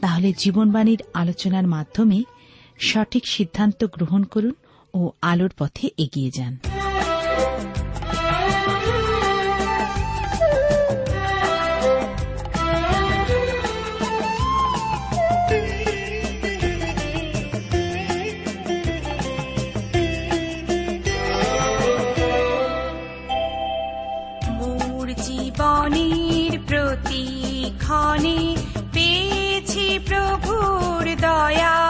তাহলে জীবনবাণীর আলোচনার মাধ্যমে সঠিক সিদ্ধান্ত গ্রহণ করুন ও আলোর পথে এগিয়ে যান। জীবনের পেয়েছি প্রভুর দয়া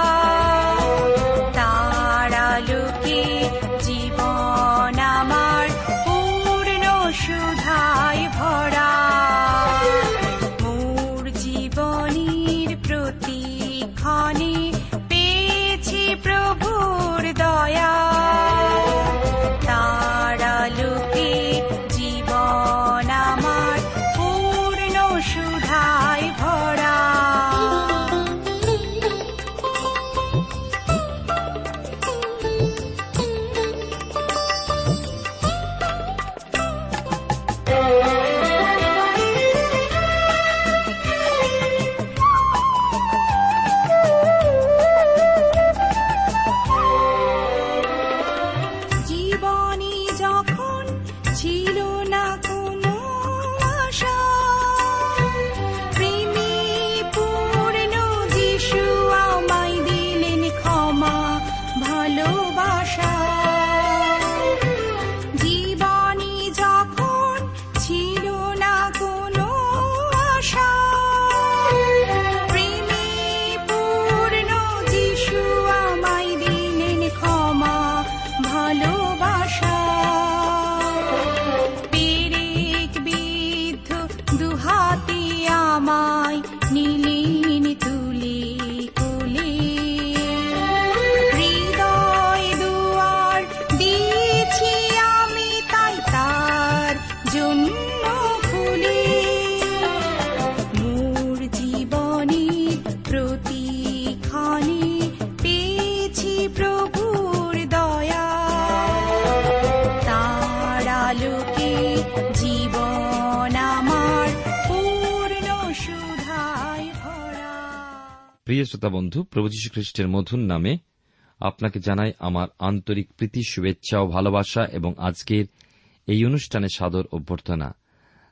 প্রিয় শ্রোতা বন্ধু, প্রভু যীশু খ্রিস্টের মধুর নামে আপনাকে জানাই আমার আন্তরিক প্রীতি, শুভেচ্ছা ও ভালোবাসা এবং আজকের এই অনুষ্ঠানে সাদর অভ্যর্থনা।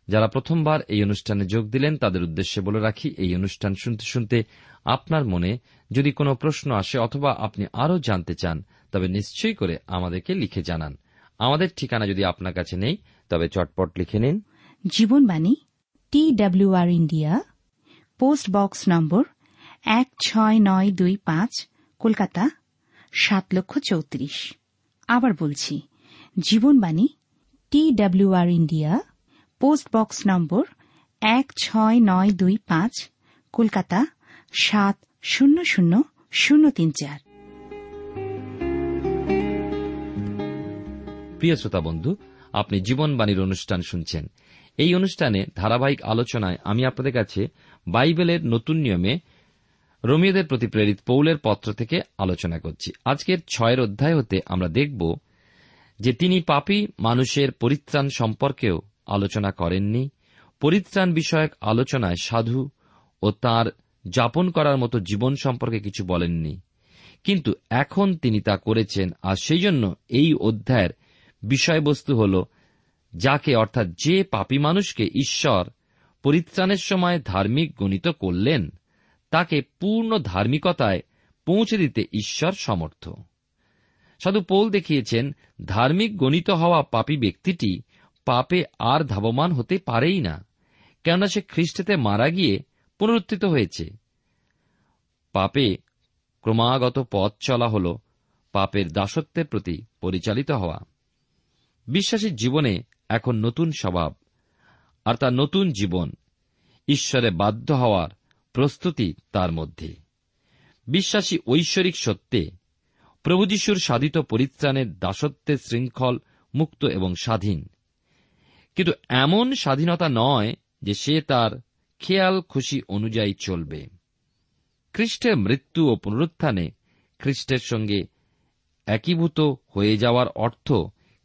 যারা প্রথমবার এই অনুষ্ঠানে যোগ দিলেন, তাদের উদ্দেশ্যে বলে রাখি, এই অনুষ্ঠান শুনতে শুনতে আপনার মনে যদি কোনো প্রশ্ন আসে অথবা আপনি আরও জানতে চান, তবে নিশ্চয়ই করে আমাদেরকে লিখে জানান। আমাদের ঠিকানা যদি আপনার কাছে নেই, তবে চটপট লিখে নিন। Jeevanbani, T WR India, post box number এক ছয় নয় দুই পাঁচ, কলকাতা, সাত লক্ষ চৌত্রিশ। আবার বলছি, Jeevanbani, T WR India, post box number এক ছয় নয় দুই পাঁচ, কলকাতা, সাত শূন্য শূন্য শূন্য তিন চার। প্রিয় শ্রোতা বন্ধু, আপনি জীবনবাণীর অনুষ্ঠান শুনছেন। এই অনুষ্ঠানে ধারাবাহিক আলোচনায় আমি আপনাদের কাছে বাইবেলের নতুন নিয়মে রোমিওদের প্রতি প্রেরিত পৌলের পত্র থেকে আলোচনা করছি। আজকের ছয়ের অধ্যায় হতে আমরা দেখব যে তিনি পাপী মানুষের পরিত্রাণ সম্পর্কেও আলোচনা করেননি। পরিত্রাণ বিষয়ক আলোচনায় সাধু ও তার যাপন করার মতো জীবন সম্পর্কে কিছু বলেননি। কিন্তু এখন তিনি তা করেছেন আর সেই জন্য এই অধ্যায়ের বিষয়বস্তু হল যাকে অর্থাৎ যে পাপী মানুষকে ঈশ্বর পরিত্রাণের সময় ধার্মিক গণিত করলেন তাকে পূর্ণ ধার্মিকতায় পৌঁছে দিতে ঈশ্বর সমর্থ। সাধু পৌল দেখিয়েছেন, ধার্মিক গণিত হওয়া পাপী ব্যক্তিটি পাপে আর ধাবমান হতে পারেই না, কেননা সে খ্রিস্টেতে মারা গিয়ে পুনরুত্থিত হয়েছে। পাপে ক্রমাগত পথ চলা হল পাপের দাসত্বের প্রতি পরিচালিত হওয়া। বিশ্বাসীর জীবনে এখন নতুন স্বভাব, আর তার নতুন জীবন ঈশ্বরে বাধ্য হওয়ার প্রস্তুতি তার মধ্যে। বিশ্বাসী ঐশ্বরিক সত্যে প্রভুযশুর সাধিত পরিত্রাণের দাসত্বের শৃঙ্খল, মুক্ত এবং স্বাধীন। কিন্তু এমন স্বাধীনতা নয় যে সে তার খেয়াল খুশি অনুযায়ী চলবে। খ্রিস্টের মৃত্যু ও পুনরুত্থানে খ্রিস্টের সঙ্গে একীভূত হয়ে যাওয়ার অর্থ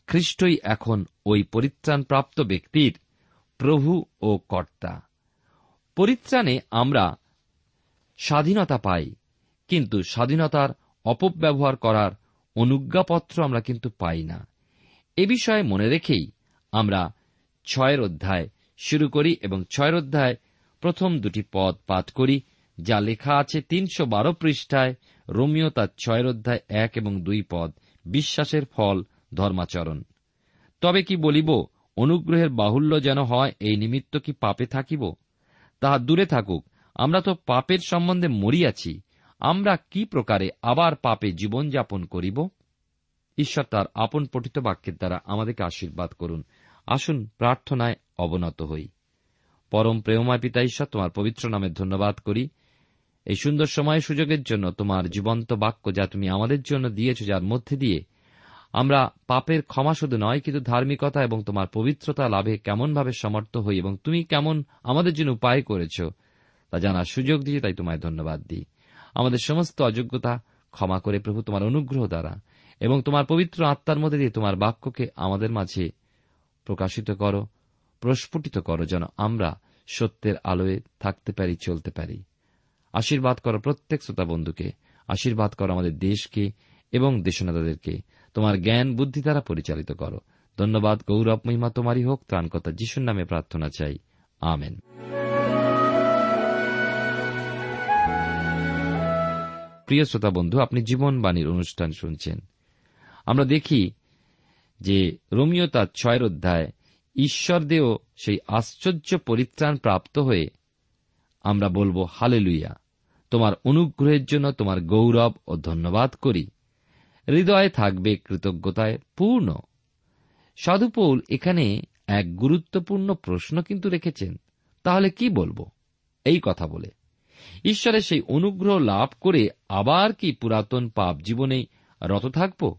খ্রিস্টই এখন ওই পরিত্রাণপ্রাপ্ত ব্যক্তির প্রভু ও কর্তা। পরিত্রাণে আমরা স্বাধীনতা পাই। কিন্তু স্বাধীনতার অপব্যবহার করার অনুজ্ঞাপত্র আমরা কিন্তু পাই না। এ বিষয়ে মনে রেখেই আমরা ছয়ের অধ্যায় শুরু করি এবং ছয়ের অধ্যায় প্রথম দুটি পদ পাঠ করি, যা লেখা আছে তিনশো বারো পৃষ্ঠায়। রোমিও তার ছয়ের অধ্যায় এক এবং দুই পদ, বিশ্বাসের ফল, ধর্মাচরণ। তবে কি বলিব, অনুগ্রহের বাহুল্য যেন হয়, এই নিমিত্ত কি পাপে থাকিব? তাহা দূরে থাকুক আমরা তো পাপের সম্বন্ধে মরিয়াছি, আমরা কি প্রকারে আবার পাপে জীবনযাপন করিব? ঈশ্বর তার আপন পঠিত বাক্যের দ্বারা আমাদেরকে আশীর্বাদ করুন। আসুন প্রার্থনায় অবনত হই। পরম প্রেমময় পিতা ঈশ্বর, তোমার পবিত্র নামে ধন্যবাদ করি। এই সুন্দর সময় সুযোগের জন্য তোমার জীবন্ত বাক্য যা তুমি আমাদের জন্য দিয়েছ, যার মধ্যে দিয়ে আমরা পাপের ক্ষমা শুধু নয়, কিন্তু ধার্মিকতা এবং তোমার পবিত্রতা লাভে কেমনভাবে সমর্থ হই এবং তুমি কেমন আমাদের জন্য উপায় করেছ তা জানার সুযোগ দিয়ে তাই তোমায় ধন্যবাদ দিই। আমাদের সমস্ত অযোগ্যতা ক্ষমা করে প্রভু তোমার অনুগ্রহ দ্বারা এবং তোমার পবিত্র আত্মার মধ্যে দিয়ে তোমার বাক্যকে আমাদের মাঝে প্রকাশিত করো, প্রস্ফুটিত করো, যেন আমরা সত্যের আলোয় থাকতে পারি, চলতে পারি। আশীর্বাদ করো প্রত্যেক শ্রোতা বন্ধুকে, আশীর্বাদ করো আমাদের দেশকে এবং দেশনাদাদেরকে। তোমার জ্ঞান, বুদ্ধি দ্বারা পরিচালিত করো। ধন্যবাদ, গৌরব, মহিমা তোমারই হোক ত্রাণকতা যিশুর নামে প্রার্থনা চাই। আমেন। প্রিয় শ্রোতা বন্ধু, আপনি জীবনবাণীর অনুষ্ঠান শুনছেন। আমরা দেখি যে রোমিও তার ছয়ের অধ্যায়, ঈশ্বর দেও সেই আশ্চর্য পরিত্রাণ প্রাপ্ত হয়ে আমরা বলব হালেলুইয়া তোমার অনুগ্রহের জন্য তোমার গৌরব ও ধন্যবাদ করি। হৃদয়ে থাকবে কৃতজ্ঞতায় পূর্ণ। সাধুপৌল এখানে এক গুরুত্বপূর্ণ প্রশ্ন কিন্তু রেখেছেন। তাহলে কি বলব? এই কথা বলে। ঈশ্বরের সেই অনুগ্রহ লাভ করে আবার কি পুরাতন পাপ জীবনেই রত থাকব?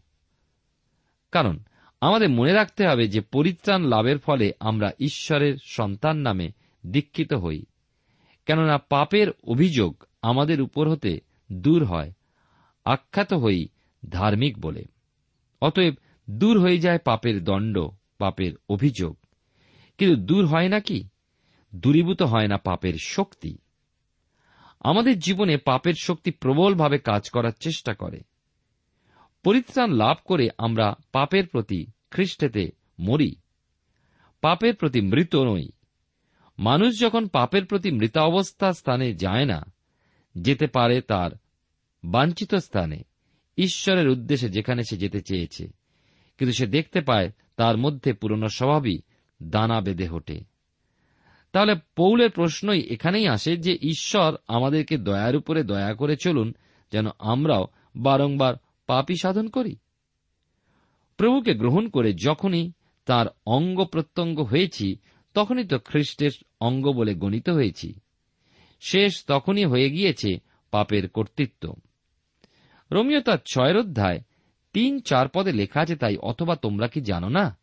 কারণ আমাদের মনে রাখতে হবে যে পরিত্রাণ লাভের ফলে আমরা ঈশ্বরের সন্তান নামে দীক্ষিত হই। কেননা পাপের অভিযোগ আমাদের উপর হতে দূর হয়, আখ্যাত হই ধার্মিক বলে। অতএব দূর হয়ে যায় পাপের দণ্ড, পাপের অভিযোগ। কিন্তু দূর হয় না কি? দূরীভূত হয় না পাপের শক্তি। আমাদের জীবনে পাপের শক্তি প্রবলভাবে কাজ করার চেষ্টা করে। পরিত্রাণ লাভ করে আমরা পাপের প্রতি খ্রিস্টেতে মরি। পাপের প্রতি মৃত নই। মানুষ যখন পাপের প্রতি মৃতাবস্থা স্থানে যায় না, যেতে পারে তার বাঞ্ছিত স্থানে, ঈশ্বরের উদ্দেশ্যে যেখানে সে যেতে চেয়েছে। কিন্তু সে দেখতে পায় তার মধ্যে পুরনো স্বভাবই দানা বেঁধে ওঠে তাহলে পৌলের প্রশ্নই এখানেই আসে যে ঈশ্বর আমাদেরকে দয়ার উপরে দয়া করে চলুন, যেন আমরাও বারংবার পাপই সাধন করি। প্রভুকে গ্রহণ করে যখনই তার অঙ্গ প্রত্যঙ্গ হয়েছি, তখনই তো খ্রিস্টের অঙ্গ বলে গণিত হয়েছি। শেষ তখনই হয়ে গিয়েছে পাপের কর্তৃত্ব। রোমিও তার ছয়ের অধ্যায় তিন চার পদে লেখা আছে তাই, অথবা তোমরা কি জানো না?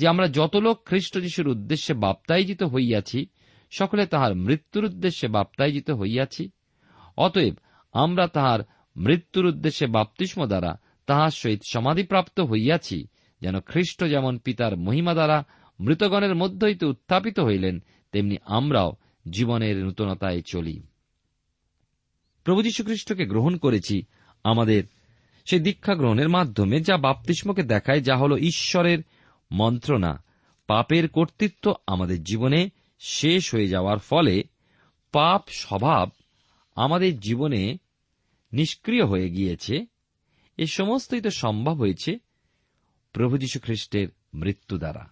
যে আমরা যত লোক খ্রিস্ট যিশুর উদ্দেশ্যে বাপ্তায়জিত হইয়াছি, সকলে তাহার মৃত্যুর উদ্দেশ্যে বাপ্তায়জিত হইয়াছি। অতএব আমরা তাহার মৃত্যুর উদ্দেশ্যে বাপ্তিস্ম দ্বারা তাহার সহিত সমাধিপ্রাপ্ত হইয়াছি, যেন খ্রিস্ট যেমন পিতার মহিমা দ্বারা মৃতগণের মধ্য হইতে উত্থাপিত হইলেন, তেমনি আমরাও জীবনের নূতনতায় চলি। প্রভু যীশুখ্রিস্টকে গ্রহণ করেছি আমাদের সেই দীক্ষা গ্রহণের মাধ্যমে, যা বাপ্তিস্মকে দেখায়, যা হল ঈশ্বরের মন্ত্রণা, পাপের কর্তৃত্ব আমাদের জীবনে শেষ হয়ে যাওয়ার ফলে পাপ স্বভাব আমাদের জীবনে নিষ্ক্রিয় হয়ে গিয়েছে। এ সমস্তই তো সম্ভব হয়েছে প্রভু যীশু খ্রিস্টের মৃত্যু দ্বারা।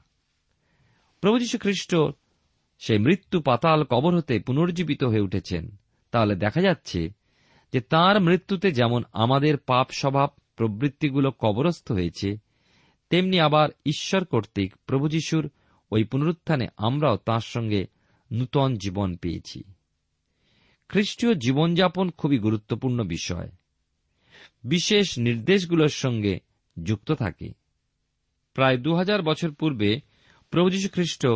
প্রভু যীশু খ্রিস্ট সেই মৃত্যু পাতাল কবর হতে পুনর্জীবিত হয়ে উঠেছেন। তাহলে দেখা যাচ্ছে যে তার মৃত্যুতে যেমন আমাদের পাপ স্বভাব প্রবৃত্তিগুলো কবরস্থ হয়েছে তেমনি আবার ঈশ্বর কর্তৃক প্রভু যীশুর ওই পুনরুত্থানে আমরাও তাঁর সঙ্গে নূতন জীবন পেয়েছি। খ্রিস্টীয় জীবনযাপন খুবই গুরুত্বপূর্ণ বিষয়। বিশেষ নির্দেশগুলোর সঙ্গে যুক্ত থাকে। প্রায় দু হাজার বছর পূর্বে প্রভু যীশু খ্রিস্ট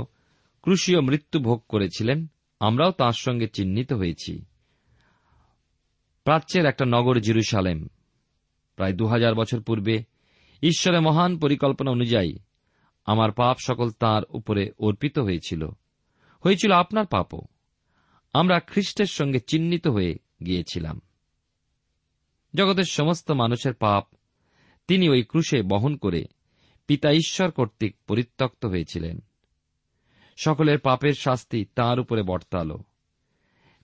ক্রুশীয় মৃত্যু ভোগ করেছিলেন। আমরাও তাঁর সঙ্গে চিহ্নিত হয়েছি। প্রাচ্যের একটা নগর জিরুসালেম। প্রায় দু হাজার বছর পূর্বে ঈশ্বরের মহান পরিকল্পনা অনুযায়ী আমার পাপ সকল তার উপরে অর্পিত হয়েছিল। হয়েছিল আপনার পাপও। আমরা খ্রিস্টের সঙ্গে চিহ্নিত হয়ে গিয়েছিলাম। জগতের সমস্ত মানুষের পাপ তিনি ওই ক্রুশে বহন করে পিতা ঈশ্বর কর্তৃক পরিত্যক্ত হয়েছিলেন। সকলের পাপের শাস্তি তার উপরে বর্তাল।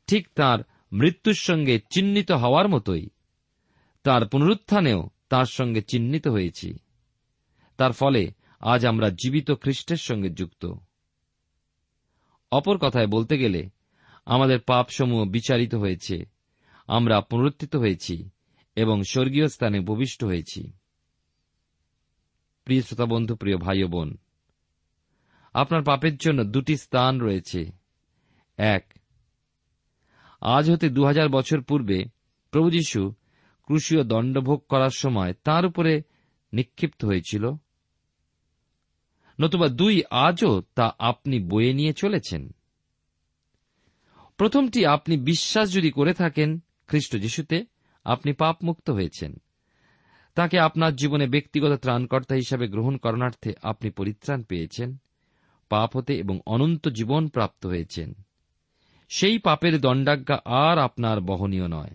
ঠিক তার মৃত্যুর সঙ্গে চিহ্নিত হওয়ার মতোই তার পুনরুত্থানেও তার সঙ্গে চিহ্নিত হয়েছি। তার ফলে আজ আমরা জীবিত খ্রিস্টের সঙ্গে যুক্ত। অপর কথায় বলতে গেলে, আমাদের পাপসমূহ বিচারিত হয়েছে, আমরা পুনরুত্থিত হয়েছি এবং স্বর্গীয় স্থানে ভূমিষ্ঠ হয়েছি। প্রিয় শ্রোতা বন্ধু প্রিয় ভাই বোন, আপনার পাপের জন্য দুটি স্থান রয়েছে। এক, আজ হতে দু হাজার বছর পূর্বে প্রভু যীশু ক্রুশীয় দণ্ডভোগ করার সময় তার উপরে নিক্ষিপ্ত হয়েছিল। নতুবা দুই আজও তা আপনি বয়ে নিয়ে চলেছেন। প্রথমটি আপনি বিশ্বাস যদি করে থাকেন, খ্রিস্ট যিশুতে আপনি পাপমুক্ত হয়েছেন। তাকে আপনার জীবনে ব্যক্তিগত ত্রাণকর্তা হিসাবে গ্রহণ করণার্থে আপনি পরিত্রাণ পেয়েছেন, পাপ হতে এবং অনন্ত জীবন প্রাপ্ত হয়েছেন। সেই পাপের দণ্ডাজ্ঞা আর আপনার বহনীয় নয়।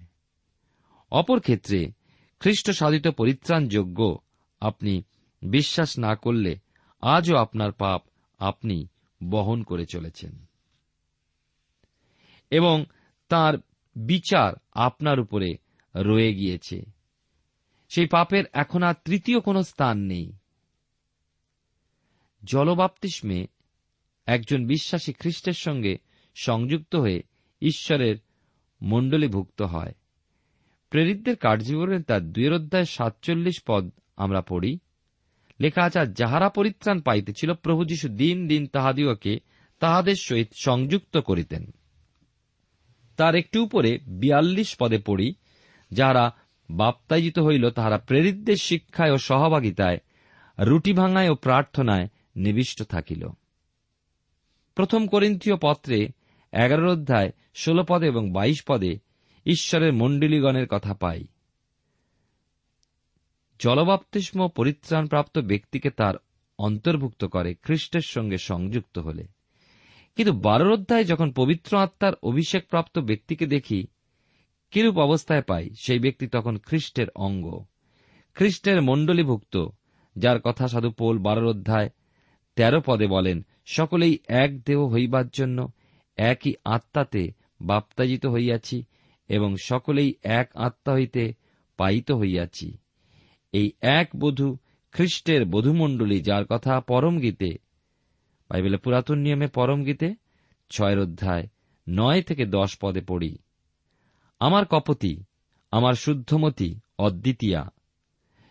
অপর ক্ষেত্রে, খ্রিস্ট সাধিত পরিত্রাণযোগ্য আপনি বিশ্বাস না করলে আজও আপনার পাপ আপনি বহন করে চলেছেন। এবং তার বিচার আপনার উপরে রয়ে গিয়েছে। সেই পাপের এখন আর তৃতীয় কোনো স্থান নেই। জলবাপ্তিস্মে একজন বিশ্বাসী খ্রিস্টের সঙ্গে সংযুক্ত হয়ে ঈশ্বরের মণ্ডলীভুক্ত হয়। প্রেরিতদের কার্যবরণে তার দুয়ের অধ্যায় সাতচল্লিশ পদ আমরা পড়ি। লেখা আছে যাহারা পরিত্রাণ পাইতেছিল, প্রভু যীশু দিন দিন তাহাদিওকে তাহাদের সহিত সংযুক্ত করিতেন। তার একটু উপরে বিয়াল্লিশ পদে পড়ি, যাহারা বাপ্তায়িত হইল, তাহারা প্রেরিতদের শিক্ষায় ও সহভাগিতায়, রুটি ভাঙায় ও প্রার্থনায় নিবিষ্ট থাকিল। প্রথম করিন্থীয় পত্রে এগারো অধ্যায় ষোল পদে এবং বাইশ পদে ঈশ্বরের মণ্ডলীগণের কথা পাই। জলবাপ্তিস্ম পরিত্রাণপ্রাপ্ত ব্যক্তিকে তার অন্তর্ভুক্ত করে খ্রিস্টের সঙ্গে সংযুক্ত হলে। কিন্তু বারোর অধ্যায় যখন পবিত্র আত্মার অভিষেকপ্রাপ্ত ব্যক্তিকে দেখি, কিরূপ অবস্থায় পাই, সেই ব্যক্তি তখন খ্রিস্টের অঙ্গ। খ্রিস্টের মণ্ডলীভুক্ত, যার কথা সাধু পোল বারোর অধ্যায় তেরো পদে বলেন, সকলেই এক দেহ হইবার জন্য একই আত্মাতে বাপ্তাজিত হইয়াছি এবং সকলেই এক আত্মা হইতে পাইত হইয়াছি। এই এক বধূ খ্রিস্টের বধুমণ্ডলী, যার কথা পরম গীতে বাইবেলে পুরাতন নিয়মে পরম গীতে ছয়ের অধ্যায় নয় থেকে দশ পদে পড়ি। আমার কপতি, আমার শুদ্ধমতি অদ্বিতীয়া,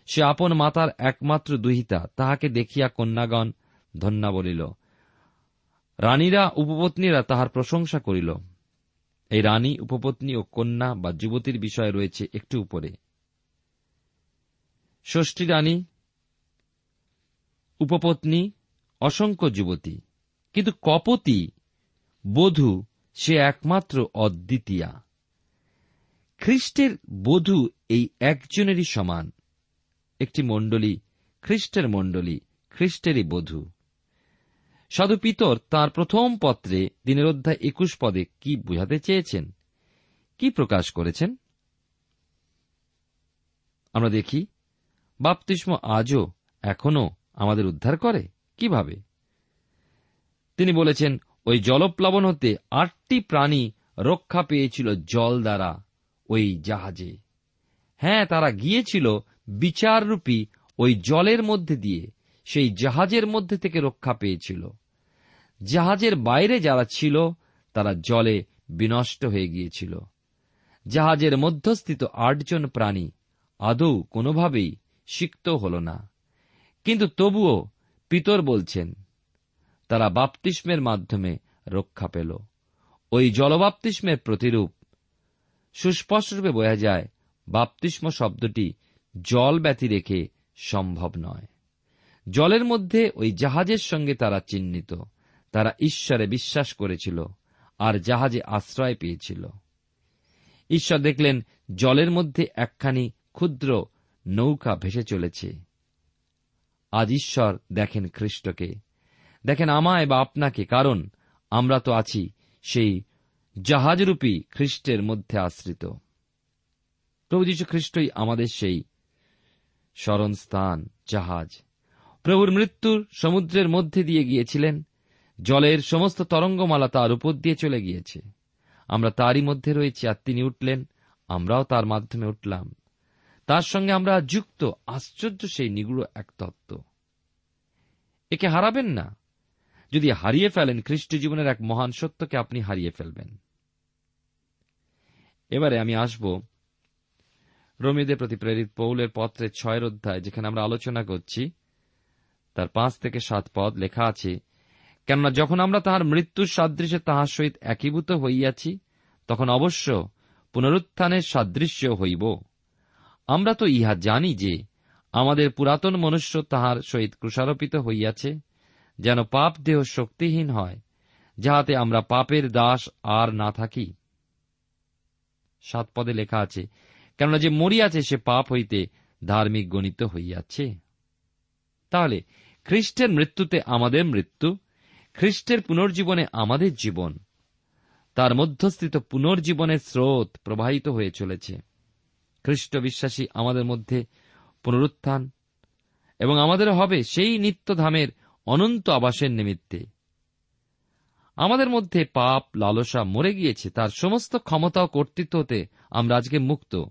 সে আপন মাতার একমাত্র দুহিতা, তাহাকে দেখিয়া কন্যাগণ ধন্যা বলিল। রানীরা, উপপত্নীরা তাহার প্রশংসা করিল। এই রানী, উপপত্নী ও কন্যা বা যুবতীর বিষয় রয়েছে একটু উপরে। ষষ্ঠী রানী, উপপত্নী, অসংখ্য যুবতী। কিন্তু কপতি, বধূ, সে একমাত্র অদ্বিতীয়া। খ্রিস্টের বধূ এই একজনেরই সমান। একটি মণ্ডলী, খ্রিস্টের মণ্ডলী, খ্রিস্টেরই বধূ। সাধু পিতর তাঁর প্রথম পত্রে দিনের অধ্যায় একুশ পদে কি বুঝাতে চেয়েছেন? কি প্রকাশ করেছেন? আমরা দেখি, বাপতিস্ম আজও এখনও আমাদের উদ্ধার করে? কীভাবে? তিনি বলেছেন, ওই জলপ্লাবন হতে আটটি প্রাণী রক্ষা পেয়েছিল জল দ্বারা ওই জাহাজে। হ্যাঁ তারা গিয়েছিল বিচাররূপী ওই জলের মধ্যে দিয়ে, সেই জাহাজের মধ্যে থেকে রক্ষা পেয়েছিল। জাহাজের বাইরে যারা ছিল, তারা জলে বিনষ্ট হয়ে গিয়েছিল। জাহাজের মধ্যস্থিত আটজন প্রাণী আদৌ কোনোভাবেই সিক্ত হল না। কিন্তু তবুও পিতর বলছেন, তারা বাপতিস্মের মাধ্যমে রক্ষা পেল। ওই জলবাপ্তিস্মের প্রতিরূপ সুস্পষ্টরূপে বোঝা যায়, বাপ্তিস্ম শব্দটি জল ব্যতি রেখে সম্ভব নয়। জলের মধ্যে ওই জাহাজের সঙ্গে তারা চিহ্নিত। তারা ঈশ্বরে বিশ্বাস করেছিল আর জাহাজে আশ্রয় পেয়েছিল। ঈশ্বর দেখলেন জলের মধ্যে একখানি ক্ষুদ্র নৌকা ভেসে চলেছে। আজ ঈশ্বর দেখেন খ্রিস্টকে। দেখেন আমায় বা আপনাকে, কারণ আমরা তো আছি সেই জাহাজরূপী খ্রিস্টের মধ্যে আশ্রিত। প্রভু যীশু খ্রিস্টই আমাদের সেই স্মরণস্থান, জাহাজ। প্রভুর মৃত্যুর সমুদ্রের মধ্যে দিয়ে গিয়েছিলেন। জলের সমস্ত তরঙ্গমালা তার উপর দিয়ে চলে গিয়েছে। আমরা তারই মধ্যে রয়েছি আর তিনি উঠলেন, আমরাও তার মাধ্যমে উঠলাম। তার সঙ্গে আমরা যুক্ত, আশ্চর্য সেই নিগুড় এক তত্ত্ব। একে হারাবেন না। যদি হারিয়ে ফেলেন খ্রিস্ট জীবনের এক মহান সত্যকে আপনি হারিয়ে ফেলবেন। এবারে আমি আসব রমিদের প্রতি প্রেরিত পৌলের পত্রের ছয়ের অধ্যায়, যেখানে আমরা আলোচনা করছি। তার পাঁচ থেকে সাত পদ লেখা আছে কেননা যখন আমরা তাহার মৃত্যুর সাদৃশ্যে তাহার সহিত একীভূত হইয়াছি, তখন অবশ্য পুনরুত্থানের সাদৃশ্য হইব। আমরা তো ইহা জানি যে আমাদের পুরাতন মনুষ্য তাহার সহিত ক্রুষারোপিত হইয়াছে, যেন পাপ দেহ শক্তিহীন হয়, যাহাতে আমরা পাপের দাস আর না থাকি। সাত পদে লেখা আছে, কেননা যে মরিয়াছে সে পাপ হইতে ধার্মিক গণিত হইয়াছে। তাহলে খ্রিস্টের মৃত্যুতে আমাদের মৃত্যু খ্রিস্টের পুনর্জীবনে আমাদের জীবন, তার মধ্যস্থিত পুনর্জীবনের স্রোত প্রবাহিত হয়ে চলেছে। খ্রিস্ট বিশ্বাসী আমাদের মধ্যে পুনরুত্থান এবং আমাদের হবে সেই নিত্যধামের অনন্ত আবাসের নিমিত্তে। আমাদের মধ্যে পাপ, লালসা মরে গিয়েছে, তার সমস্ত ক্ষমতা ও কর্তৃত্ব হতে আমরা আজকে মুক্ত।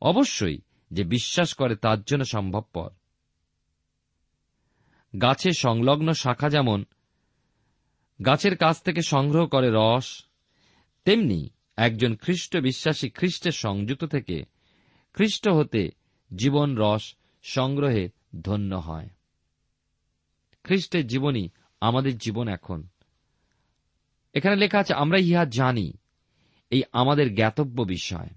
অবশ্যই যে বিশ্বাস করে তার জন্য সম্ভবপর। গাছে সংলগ্ন শাখা যেমন গাছের কাছ থেকে সংগ্রহ করে রস। তেমনি একজন খ্রিস্ট বিশ্বাসী খ্রিস্টের সংযুক্ত থেকে খ্রিস্ট হতে জীবন রস সংগ্রহে ধন্য হয়। খ্রিস্টের জীবনই আমাদের জীবন এখন। এখানে লেখা আছে আমরা ইহা জানি, এই আমাদের জ্ঞাতব্য বিষয়।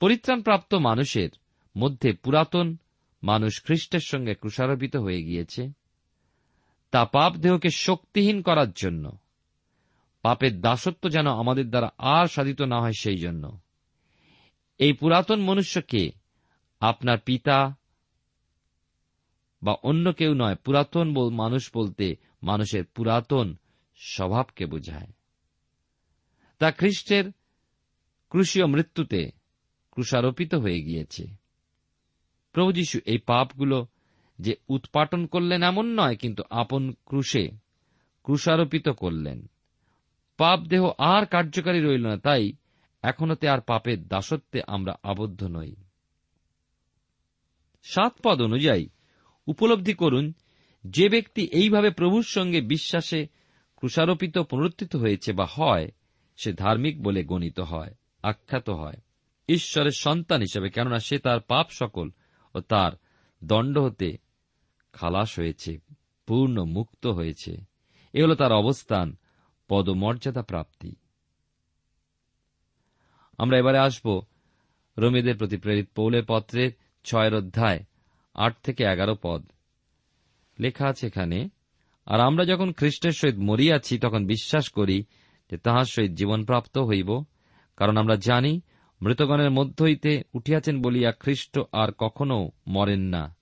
পরিত্রাণপ্রাপ্ত মানুষের মধ্যে পুরাতন মানুষ খ্রিস্টের সঙ্গে ক্রুষারোপিত হয়ে গিয়েছে। তা পাপ দেহকে শক্তিহীন করার জন্য। পাপের দাসত্ব যেন আমাদের দ্বারা আর সাধিত না হয় সেই জন্য। এই পুরাতন মনুষ্যকে আপনার পিতা বা অন্য কেউ নয়, পুরাতন মানুষ বলতে মানুষের পুরাতন স্বভাবকে বোঝায়। তা খ্রিস্টের ক্রুশীয় মৃত্যুতে ক্রুষারোপিত হয়ে গিয়েছে। প্রভু যীশু এই পাপগুলো যে উৎপাটন করলেন এমন নয়, কিন্তু আপন ক্রুশে ক্রুষারোপিত করলেন। পাপ দেহ আর কার্যকারী রইল না, তাই এখনতে আর পাপের দাসত্বে আমরা আবদ্ধ নই। সাত পদ অনুযায়ী উপলব্ধি করুন, যে ব্যক্তি এইভাবে প্রভুর সঙ্গে বিশ্বাসে ক্রুষারোপিত পুনরুত্থিত হয়েছে বা হয়, সে ধার্মিক বলে গণিত হয়, আখ্যাত হয়। ঈশ্বরের সন্তান হিসেবে, কেননা সে তার পাপ সকল ও তার দণ্ড হতে খালাস হয়েছে, পূর্ণ মুক্ত হয়েছে। এ হল তার অবস্থান, পদমর্যাদা প্রাপ্তি। আমরা এবারে আসব রমিদের প্রতি প্রেরিত পৌলের পত্রের ছয়ের অধ্যায়, আট থেকে এগারো পদ। লেখা আছে এখানে, আর আমরা যখন খ্রিস্টের সহিত মরিয়াছি, তখন বিশ্বাস করি যে তাহার সহিত জীবনপ্রাপ্ত হইব, কারণ আমরা জানি মৃতগণের মধ্য হইতে উঠিয়াছেন বলিয়া খ্রিস্ট আর কখনো মরেন না।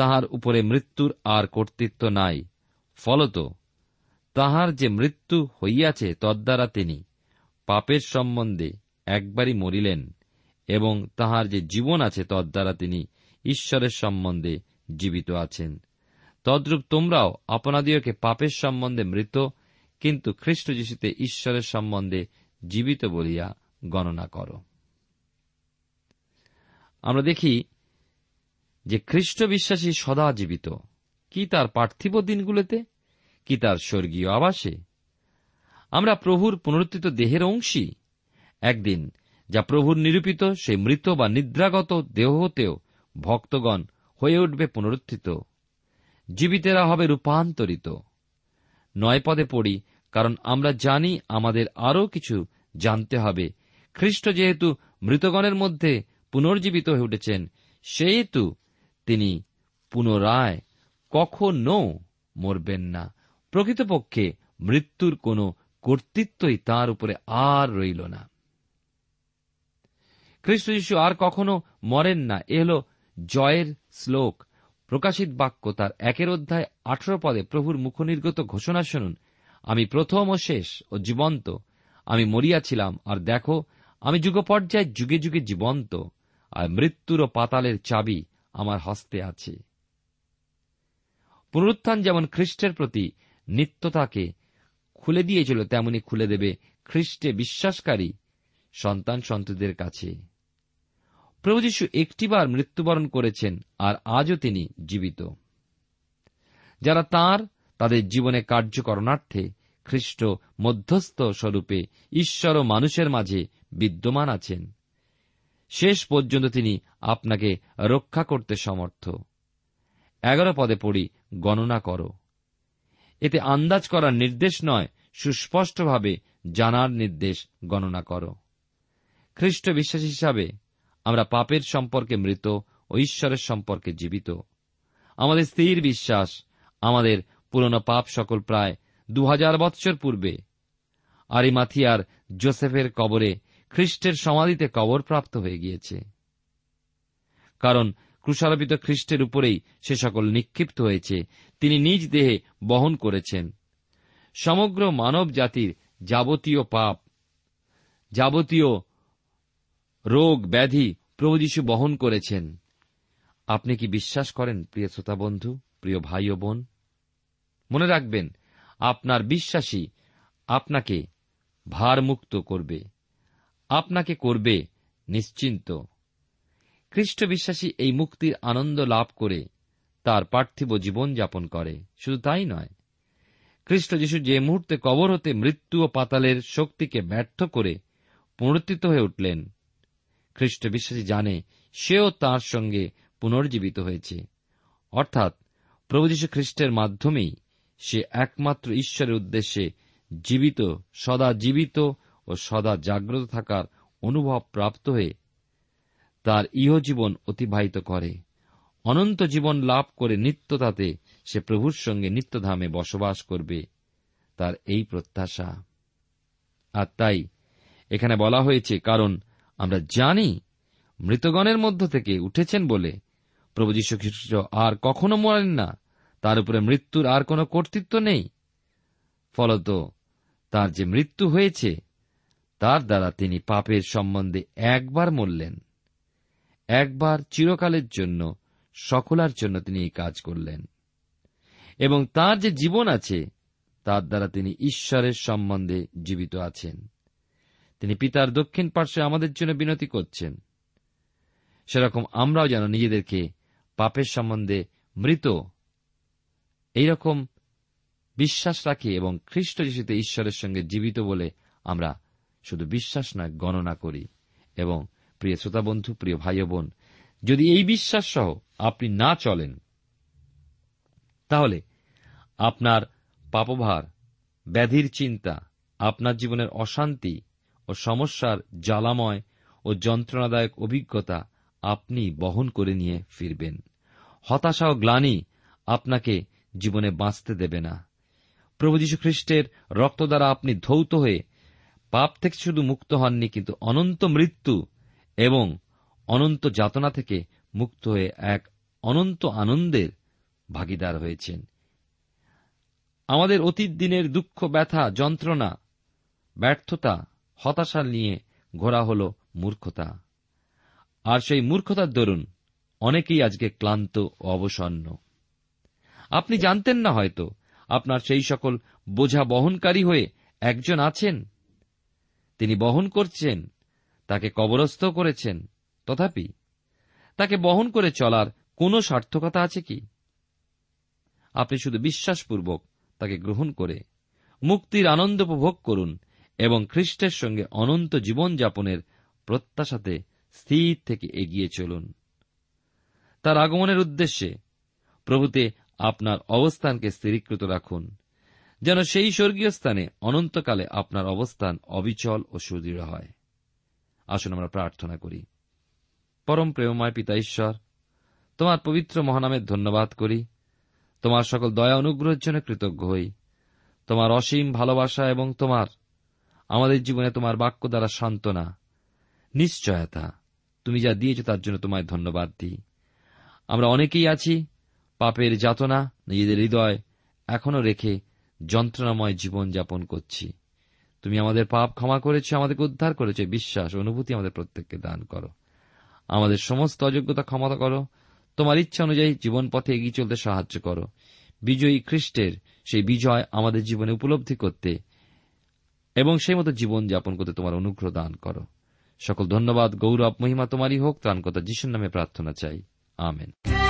তাহার উপরে মৃত্যুর আর কর্তৃত্ব নাই। ফলত, তাহার যে মৃত্যু হইয়াছে তদ্বারা তিনি পাপের সম্বন্ধে একবারই মরিলেন এবং তাহার যে জীবন আছে তদ্বারা তিনি ঈশ্বরের সম্বন্ধে জীবিত আছেন। তদ্রূপ তোমরাও আপনাদিওকে পাপের সম্বন্ধে মৃত, কিন্তু খ্রিস্ট যিশুতে ঈশ্বরের সম্বন্ধে জীবিত বলিয়া গণনা কর। আমরা দেখি যে খ্রিস্ট বিশ্বাসী সদা জীবিত। কি তার পার্থিব দিনগুলোতে? কি তার স্বর্গীয় আবাসে? আমরা প্রভুর পুনরুত্থিত দেহের অংশী। একদিন যা প্রভুর নিরূপিত সেই মৃত বা নিদ্রাগত দেহ হতেও ভক্তগণ হয়ে উঠবে পুনরুত্থিত। জীবিতেরা হবে রূপান্তরিত। নয় পদে পড়ি, কারণ আমরা জানি আমাদের আরও কিছু জানতে হবে। খ্রিস্ট যেহেতু মৃতগণের মধ্যে পুনর্জীবিত হয়ে উঠেছেন, সেহেতু তিনি পুনরায় কখনো মরবেন না। প্রকৃতপক্ষে মৃত্যুর কোনো কর্তৃত্বই তার উপরে আর রইল না। খ্রিস্ট যিশু আর কখনো মরেন না। এ হল জয়ের শ্লোক। প্রকাশিত বাক্য তার একের অধ্যায় আঠেরো পদে প্রভুর মুখনির্গত ঘোষণা শুনুন, আমি প্রথম ও শেষ ও জীবন্ত। আমি মরিয়াছিলাম আর দেখো, আমি যুগপর্যায়ে যুগে যুগে জীবন্ত, আর মৃত্যুর ও পাতালের চাবি আমার হস্তে আছে। পুনরুত্থান যেমন খ্রিস্টের প্রতি নিত্যতাকে খুলে দিয়েছিল, তেমনি খুলে দেবে খ্রিস্টে বিশ্বাসকারী সন্তান সন্ততিদের কাছে। প্রভু যীশু একটিবার মৃত্যুবরণ করেছেন, আর আজও তিনি জীবিত। যারা তার, তাদের জীবনে কার্যকরণার্থে খ্রিস্ট মধ্যস্থ স্বরূপে ঈশ্বর ও মানুষের মাঝে বিদ্যমান আছেন। শেষ পর্যন্ত তিনি আপনাকে রক্ষা করতে সমর্থ। এগারো পদে পড়ি, গণনা করো। এতে আন্দাজ করার নির্দেশ নয়, সুস্পষ্টভাবে জানার নির্দেশ গণনা করো। খ্রিস্ট বিশ্বাস হিসাবে আমরা পাপের সম্পর্কে মৃত ও ঈশ্বরের সম্পর্কে জীবিত। আমাদের স্থির বিশ্বাস, আমাদের পুরনো পাপ সকল প্রায় দু হাজার বৎসর পূর্বে। আরিমাথিয়ার জোসেফের কবরে খ্রিস্টের সমাধিতে কবর প্রাপ্ত হয়ে গিয়েছে। কারণ ক্রুশারোপিত খ্রিস্টের উপরেই সে সকল নিক্ষিপ্ত হয়েছে, তিনি নিজ দেহে বহন করেছেন। সমগ্র মানব জাতির যাবতীয় পাপ, যাবতীয় রোগ, ব্যাধি প্রভু যীশু বহন করেছেন। আপনি কি বিশ্বাস করেন, প্রিয় শ্রোতা বন্ধু, প্রিয় ভাই ও বোন? মনে রাখবেন, আপনার বিশ্বাসী আপনাকে ভারমুক্ত করবে। আপনাকে করবে নিশ্চিন্ত। খ্রিস্ট বিশ্বাসী এই মুক্তির আনন্দ লাভ করে তার পার্থিব জীবন যাপন করে। শুধু তাই নয়, খ্রিস্ট যিশু যে মুহূর্তে কবর হতে মৃত্যু ও পাতালের শক্তিকে ব্যর্থ করে পুনরুত্থিত হয়ে উঠলেন, খ্রিস্ট বিশ্বাসী জানে সেও তার সঙ্গে পুনর্জীবিত হয়েছে। অর্থাৎ প্রভু যীশু খ্রিস্টের মাধ্যমেই সে একমাত্র ঈশ্বরের উদ্দেশ্যে জীবিত, সদা জীবিত ও সদা জাগ্রত থাকার অনুভব প্রাপ্ত হয়ে তার ইহজীবন অতিবাহিত করে। অনন্ত জীবন লাভ করে নিত্যতাতে সে প্রভুর সঙ্গে নিত্যধামে বসবাস করবে তার এই প্রত্যাশা। আর তাই এখানে বলা হয়েছে, কারণ আমরা জানি মৃতগণের মধ্য থেকে উঠেছেন বলে প্রভু যীশু খ্রিস্ট আর কখনো মরেন না, তার উপরে মৃত্যুর আর কোনো কর্তৃত্ব নেই। ফলত তার যে মৃত্যু হয়েছে তার দ্বারা তিনি পাপের সম্বন্ধে একবার মরলেন। একবার চিরকালের জন্য, সকলার জন্য তিনি এই কাজ করলেন। এবং তার যে জীবন আছে, তার দ্বারা তিনি ঈশ্বরের সম্বন্ধে জীবিত আছেন। তিনি পিতার দক্ষিণ পার্শ্বে আমাদের জন্য বিনতি করছেন। সেরকম আমরাও যেন নিজেদেরকে পাপের সম্বন্ধে মৃত, এইরকম বিশ্বাস রাখি এবং খ্রিস্ট যিশুতে ঈশ্বরের সঙ্গে জীবিত বলে আমরা শুধু বিশ্বাস নয়, গণনা করি। এবং প্রিয় শ্রোতা বন্ধু প্রিয় ভাই বোন যদি এই বিশ্বাস সহ আপনি না চলেন, তাহলে আপনার পাপভার, ব্যাধির চিন্তা, আপনার জীবনের অশান্তি ও সমস্যার জ্বালাময় ও যন্ত্রণাদায়ক অভিজ্ঞতা আপনি বহন করে নিয়ে ফিরবেন। হতাশা ও গ্লানি আপনাকে জীবনে বাঁচতে দেবে না। প্রভু যীশু খ্রিস্টের রক্ত দ্বারা আপনি ধৌত হয়ে পাপ থেকে শুধু মুক্ত হননি, কিন্তু অনন্ত মৃত্যু এবং অনন্ত যাতনা থেকে মুক্ত হয়ে এক অনন্ত আনন্দের ভাগিদার হয়েছেন। আমাদের অতীত দিনের দুঃখ, ব্যথা, যন্ত্রণা, ব্যর্থতা, হতাশা নিয়ে ঘোরা হল মূর্খতা। আর সেই মূর্খতার দরুন অনেকেই আজকে ক্লান্ত ও অবসন্ন। আপনি জানতেন না হয়তো, আপনার সেই সকল বোঝা বহনকারী হয়ে একজন আছেন? তিনি বহন করছেন, তাকে কবরস্থ করেছেন। তথাপি, তাকে বহন করে চলার কোনো সার্থকতা আছে কি? আপনি শুধু বিশ্বাসপূর্বক তাকে গ্রহণ করে, মুক্তির আনন্দ উপভোগ করুন এবং খ্রিস্টের সঙ্গে অনন্ত জীবনযাপনের প্রত্যাশাতে স্থির থেকে এগিয়ে চলুন। তার আগমনের উদ্দেশ্যে প্রভুতে আপনার অবস্থানকে স্থিরীকৃত রাখুন। যেন সেই স্বর্গীয় স্থানে অনন্তকালে আপনার অবস্থান অবিচল ও সুদৃঢ় হয়। আসুন আমরা প্রার্থনা করি। পরম প্রেমময় পিতা ঈশ্বর, তোমার পবিত্র মহানামের ধন্যবাদ করি। তোমার সকল দয়া অনুগ্রহের জন্য কৃতজ্ঞ হই। তোমার অসীম ভালোবাসা এবং তোমার, আমাদের জীবনে তোমার বাক্য দ্বারা সান্ত্বনা, নিশ্চয়তা। তুমি যা দিয়েছ তার জন্য তোমায় ধন্যবাদ দিই। আমরা অনেকেই আছি, পাপের যাতনা, নিজেদের হৃদয় এখনও রেখে যন্ত্রণাময় জীবন যাপন করছি। তুমি আমাদের পাপ ক্ষমা করেছ, আমাদেরকে উদ্ধার করেছ বিশ্বাস অনুভূতি আমাদের প্রত্যেককে দান করো। আমাদের সমস্ত অযোগ্যতা ক্ষমতা করো। তোমার ইচ্ছা অনুযায়ী জীবন পথে এগিয়ে চলতে সাহায্য করো। বিজয়ী খ্রিস্টের সেই বিজয় আমাদের জীবনে উপলব্ধি করতে এবং সেই মতো জীবন যাপন করতে তোমার অনুগ্রহ দান করো। সকল ধন্যবাদ, গৌরব, মহিমা তোমারই হোক ত্রাণকতা যিশুর নামে প্রার্থনা চাই। আমেন।